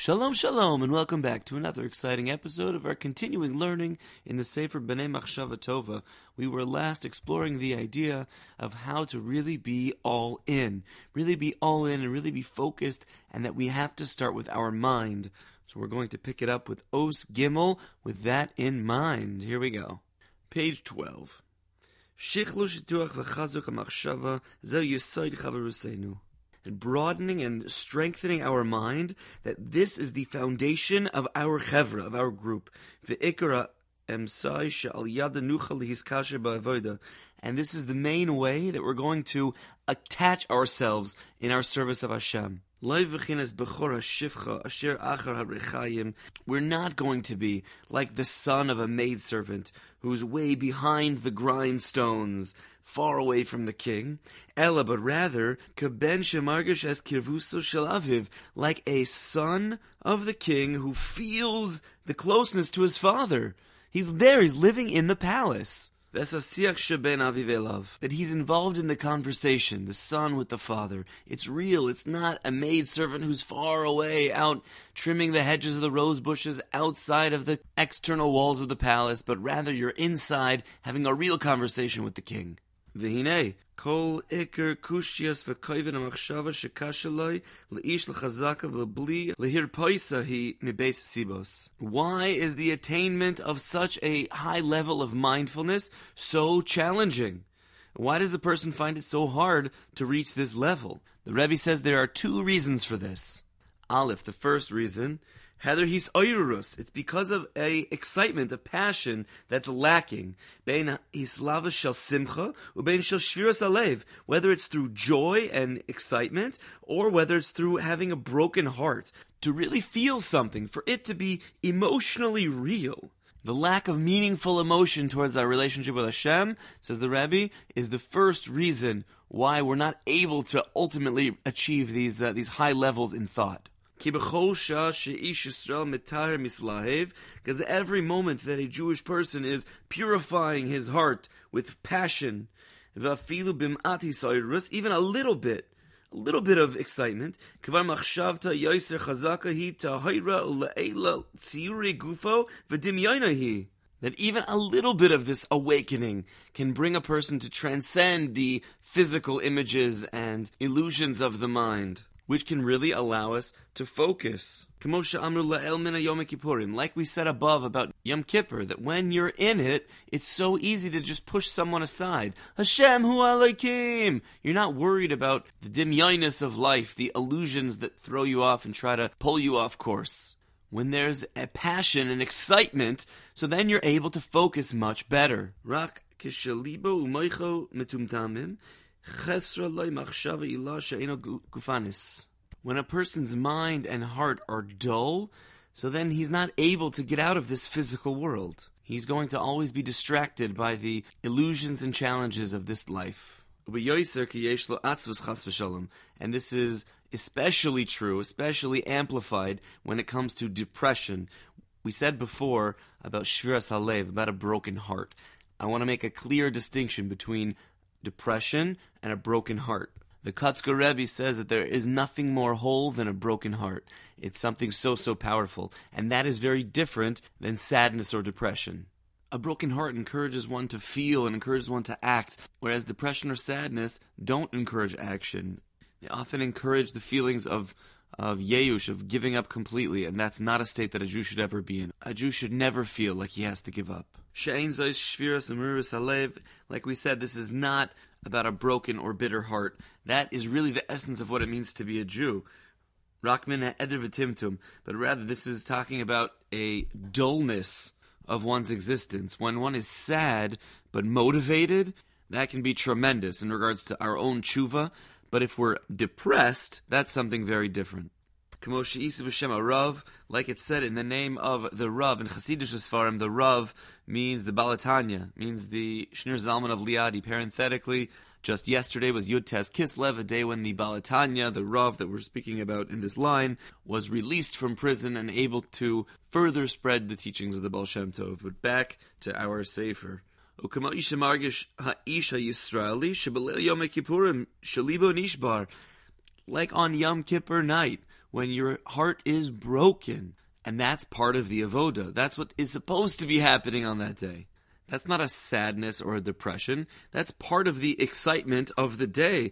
Shalom, shalom, and welcome back to another exciting episode of our continuing learning in the Sefer Bnei Machshava Tova. We were last exploring the idea of how to really be all in, really be all in, and really be focused, and that we have to start with our mind. So we're going to pick it up with Os Gimel with that in mind. Here we go. Page 12. And broadening and strengthening our mind that this is the foundation of our chevra, of our group. The Ikarah Msai Shah al Yada Nukhaliskash Baavoida and this is the main way that we're going to attach ourselves in our service of Hashem. We're not going to be like the son of a maidservant who's way behind the grindstones, far away from the king. Ella, but rather, shemargish shel like a son of the king who feels the closeness to his father. He's there, he's living in the palace. That he's involved in the conversation, the son with the father. It's real. It's not a maid servant who's far away, out trimming the hedges of the rose bushes outside of the external walls of the palace, but rather you're inside having a real conversation with the king. והנה, כל עיקר קושיאס וכויבן המחשבה שקשה לי לאיש לחזקה ולבלי להרפויסה היא מבייס סיבוס. Why is the attainment of such a high level of mindfulness so challenging? Why does a person find it so hard to reach this level? The Rebbe says there are two reasons for this. Aleph, the first reason, Heather, hisoirus. It's because of a excitement, a passion that's lacking. Bein hislava shel simcha ubein shel shviras alev. Whether it's through joy and excitement, or whether it's through having a broken heart, to really feel something, for it to be emotionally real. The lack of meaningful emotion towards our relationship with Hashem, says the Rebbe, is the first reason why we're not able to ultimately achieve these uh, these high levels in thought. Because every moment that a Jewish person is purifying his heart with passion, even a little bit, a little bit of excitement, that even a little bit of this awakening can bring a person to transcend the physical images and illusions of the mind which can really allow us to focus. Like we said above about Yom Kippur, that when you're in it, it's so easy to just push someone aside. Hashem hu Elokim! You're not worried about the dimyoiness of life, the illusions that throw you off and try to pull you off course. When there's a passion and excitement, so then you're able to focus much better. Rak when a person's mind and heart are dull, so then he's not able to get out of this physical world. He's going to always be distracted by the illusions and challenges of this life. And this is especially true, especially amplified when it comes to depression. We said before about Shviras Halev, about a broken heart. I want to make a clear distinction between depression, and a broken heart. The Kotzker Rebbe says that there is nothing more whole than a broken heart. It's something so, so powerful. And that is very different than sadness or depression. A broken heart encourages one to feel and encourages one to act, whereas depression or sadness don't encourage action. They often encourage the feelings of of yeush, of giving up completely, and that's not a state that a Jew should ever be in. A Jew should never feel like he has to give up. Like we said, this is not about a broken or bitter heart. That is really the essence of what it means to be a Jew. But rather this is talking about a dullness of one's existence. When one is sad but motivated, that can be tremendous in regards to our own tshuva. But if we're depressed, that's something very different. Like it said in the name of the Rav in Chassidish Sfarim, the Rav means the Balatanya, means the Shneur Zalman of Liadi. Parenthetically, just yesterday was Yud Tes Kislev, a day when the Balatanya, the Rav that we're speaking about in this line, was released from prison and able to further spread the teachings of the Baal Shem Tov. But back to our Sefer. וכמו איש המרגיש האיש הישראלי שבליל יום הכיפורים שליבו נשבר, like on Yom Kippur night, when your heart is broken. And that's part of the avoda. That's what is supposed to be happening on that day. That's not a sadness or a depression. That's part of the excitement of the day.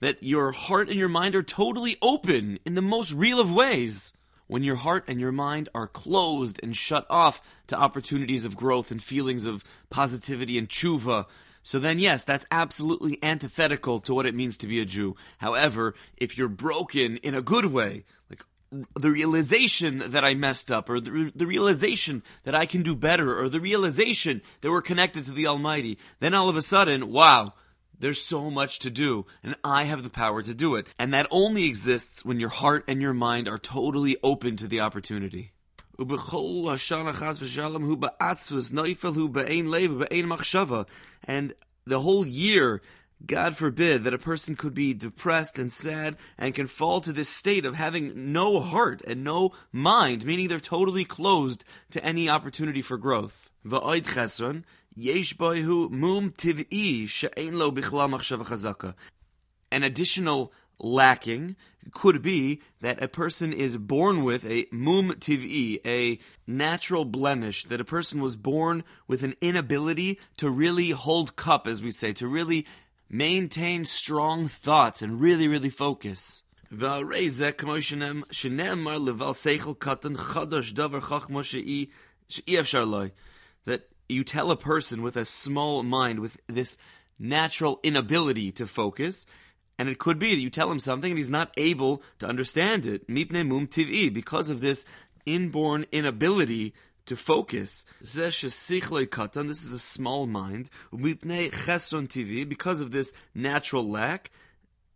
That your heart and your mind are totally open in the most real of ways. When your heart and your mind are closed and shut off to opportunities of growth and feelings of positivity and tshuva, so then, yes, that's absolutely antithetical to what it means to be a Jew. However, if you're broken in a good way, like the realization that I messed up, or the, the realization that I can do better, or the realization that we're connected to the Almighty, then all of a sudden, wow, there's so much to do, and I have the power to do it. And that only exists when your heart and your mind are totally open to the opportunity. And the whole year God forbid that a person could be depressed and sad and can fall to this state of having no heart and no mind, meaning they're totally closed to any opportunity for growth. An additional lacking could be that a person is born with a mum tiv'i, a natural blemish, that a person was born with an inability to really hold cup, as we say, to really maintain strong thoughts and really, really focus. That you tell a person with a small mind, with this natural inability to focus, and it could be that you tell him something and he's not able to understand it. Because of this inborn inability to focus. This is a small mind. Because of this natural lack,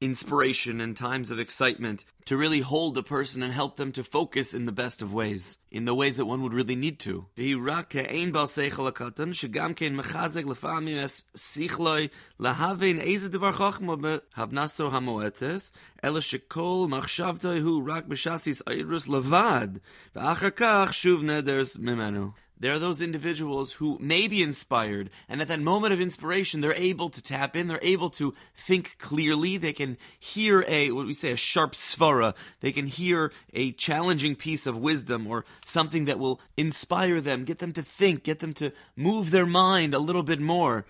inspiration and times of excitement to really hold a person and help them to focus in the best of ways, in the ways that one would really need to. There are those individuals who may be inspired, and at that moment of inspiration, they're able to tap in, they're able to think clearly, they can hear a, what we say, a sharp svara, they can hear a challenging piece of wisdom or something that will inspire them, get them to think, get them to move their mind a little bit more.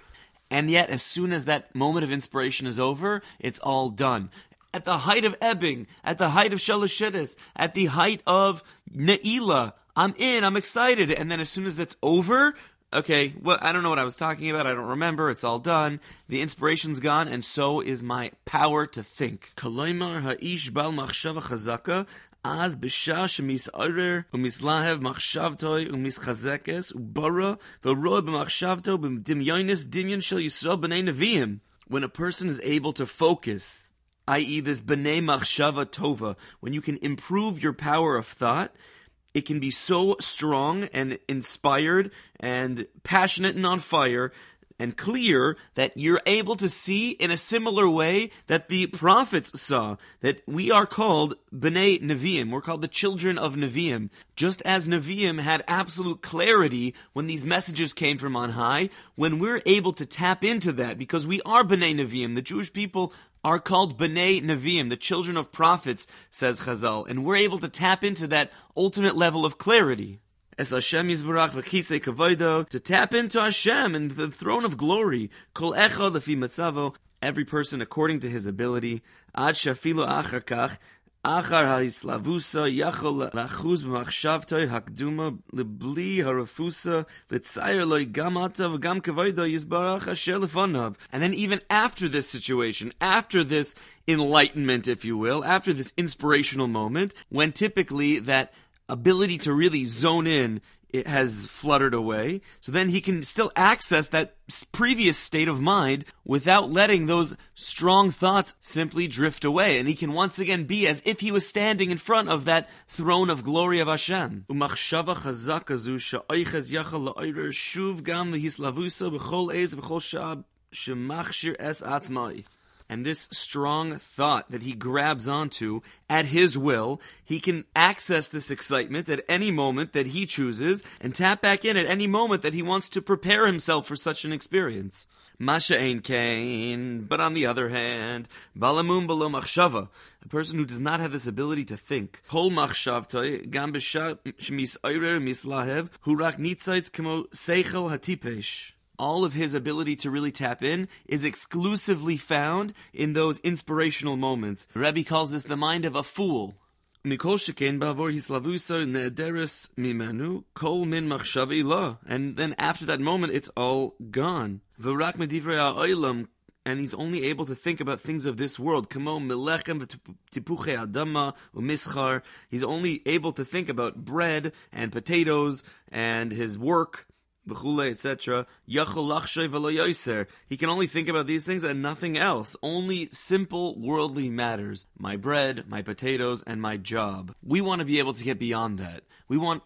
And yet, as soon as that moment of inspiration is over, it's all done at the height of ebbing, at the height of shalashidis, at the height of ne'ilah, I'm in, I'm excited. And then as soon as that's over, okay, well, I don't know what I was talking about. I don't remember. It's all done. The inspiration's gone, and so is my power to think. ha'ish bal machshava chazaka. אז בשעה שמסערר ומסלהב מחשבתו ומסחזקס וברה ורואה במחשבתו בדמיונס דמיון של ישראל בני נביאים. When a person is able to focus, i.e. this b'nei machshava tova, when you can improve your power of thought, it can be so strong and inspired and passionate and on fire and clear that you're able to see in a similar way that the prophets saw that we are called Bnei Nevi'im. We're called the children of Nevi'im. Just as Nevi'im had absolute clarity when these messages came from on high, when we're able to tap into that because we are Bnei Nevi'im, the Jewish people are called Bnei Nevi'im, the children of prophets, says Chazal, and we're able to tap into that ultimate level of clarity. As Hashem Yisbarach v'chisei kavodo, to tap into Hashem and the throne of glory. Kol echad lefi matzavo, every person according to his ability. Ad shafilo achakach, Achar yachol lachuz b'machshavtoi hakduma harafusa loy gamata v'gam yizbarach asher. And then even after this situation, after this enlightenment, if you will, after this inspirational moment, when typically that ability to really zone in it has fluttered away. So then he can still access that previous state of mind without letting those strong thoughts simply drift away. And he can once again be as if he was standing in front of that throne of glory of Hashem. And this strong thought that he grabs onto at his will, he can access this excitement at any moment that he chooses and tap back in at any moment that he wants to prepare himself for such an experience. Masha ein kain. But on the other hand, balamun balo machshava, a person who does not have this ability to think. Kol machshavtoi gam shmis oirer mislahev hurak nitzaitz kemo seichel hatipesh all of his ability to really tap in is exclusively found in those inspirational moments. Rebbe calls this the mind of a fool. And then after that moment, it's all gone. And he's only able to think about things of this world. He's only able to think about bread and potatoes and his work etc. He can only think about these things and nothing else. Only simple worldly matters. My bread, my potatoes, and my job. We want to be able to get beyond that. We want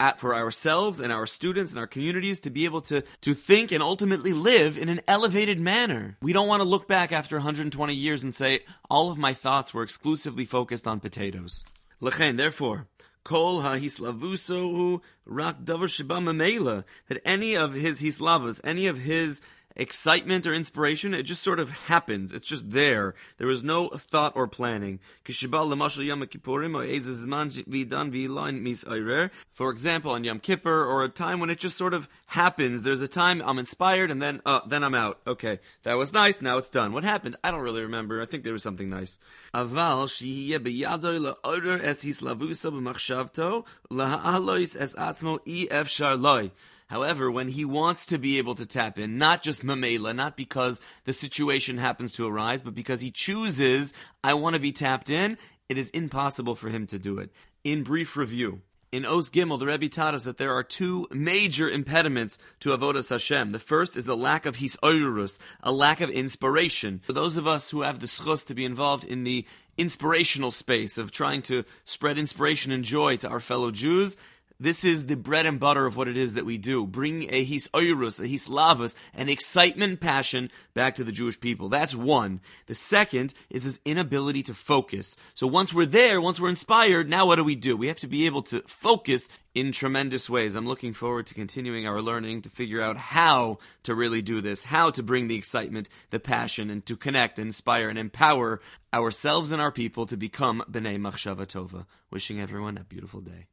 at for ourselves and our students and our communities to be able to to think and ultimately live in an elevated manner. We don't want to look back after 120 years and say all of my thoughts were exclusively focused on potatoes. Lechen, therefore, Kol ha-hislavuso rak davar sheba that any of his hislavas, any of his excitement or inspiration. It just sort of happens. It's just there. There was no thought or planning. For example, on Yom Kippur or a time when it just sort of happens. There's a time I'm inspired and then uh, then I'm out. Okay, that was nice. Now it's done. What happened? I don't really remember. I think there was something nice. Aval es However, when he wants to be able to tap in, not just mamela, not because the situation happens to arise, but because he chooses, I want to be tapped in, it is impossible for him to do it. In brief review, in Os Gimel, the Rebbe taught us that there are two major impediments to Avodas Hashem. The first is a lack of hisoirus, a lack of inspiration. For those of us who have the zchus to be involved in the inspirational space of trying to spread inspiration and joy to our fellow Jews, this is the bread and butter of what it is that we do. Bring a hisoirus, a hislavas, an excitement, passion back to the Jewish people. That's one. The second is this inability to focus. So once we're there, once we're inspired, now what do we do? We have to be able to focus in tremendous ways. I'm looking forward to continuing our learning to figure out how to really do this, how to bring the excitement, the passion, and to connect, inspire, and empower ourselves and our people to become Bnei Machshava Tova. Wishing everyone a beautiful day.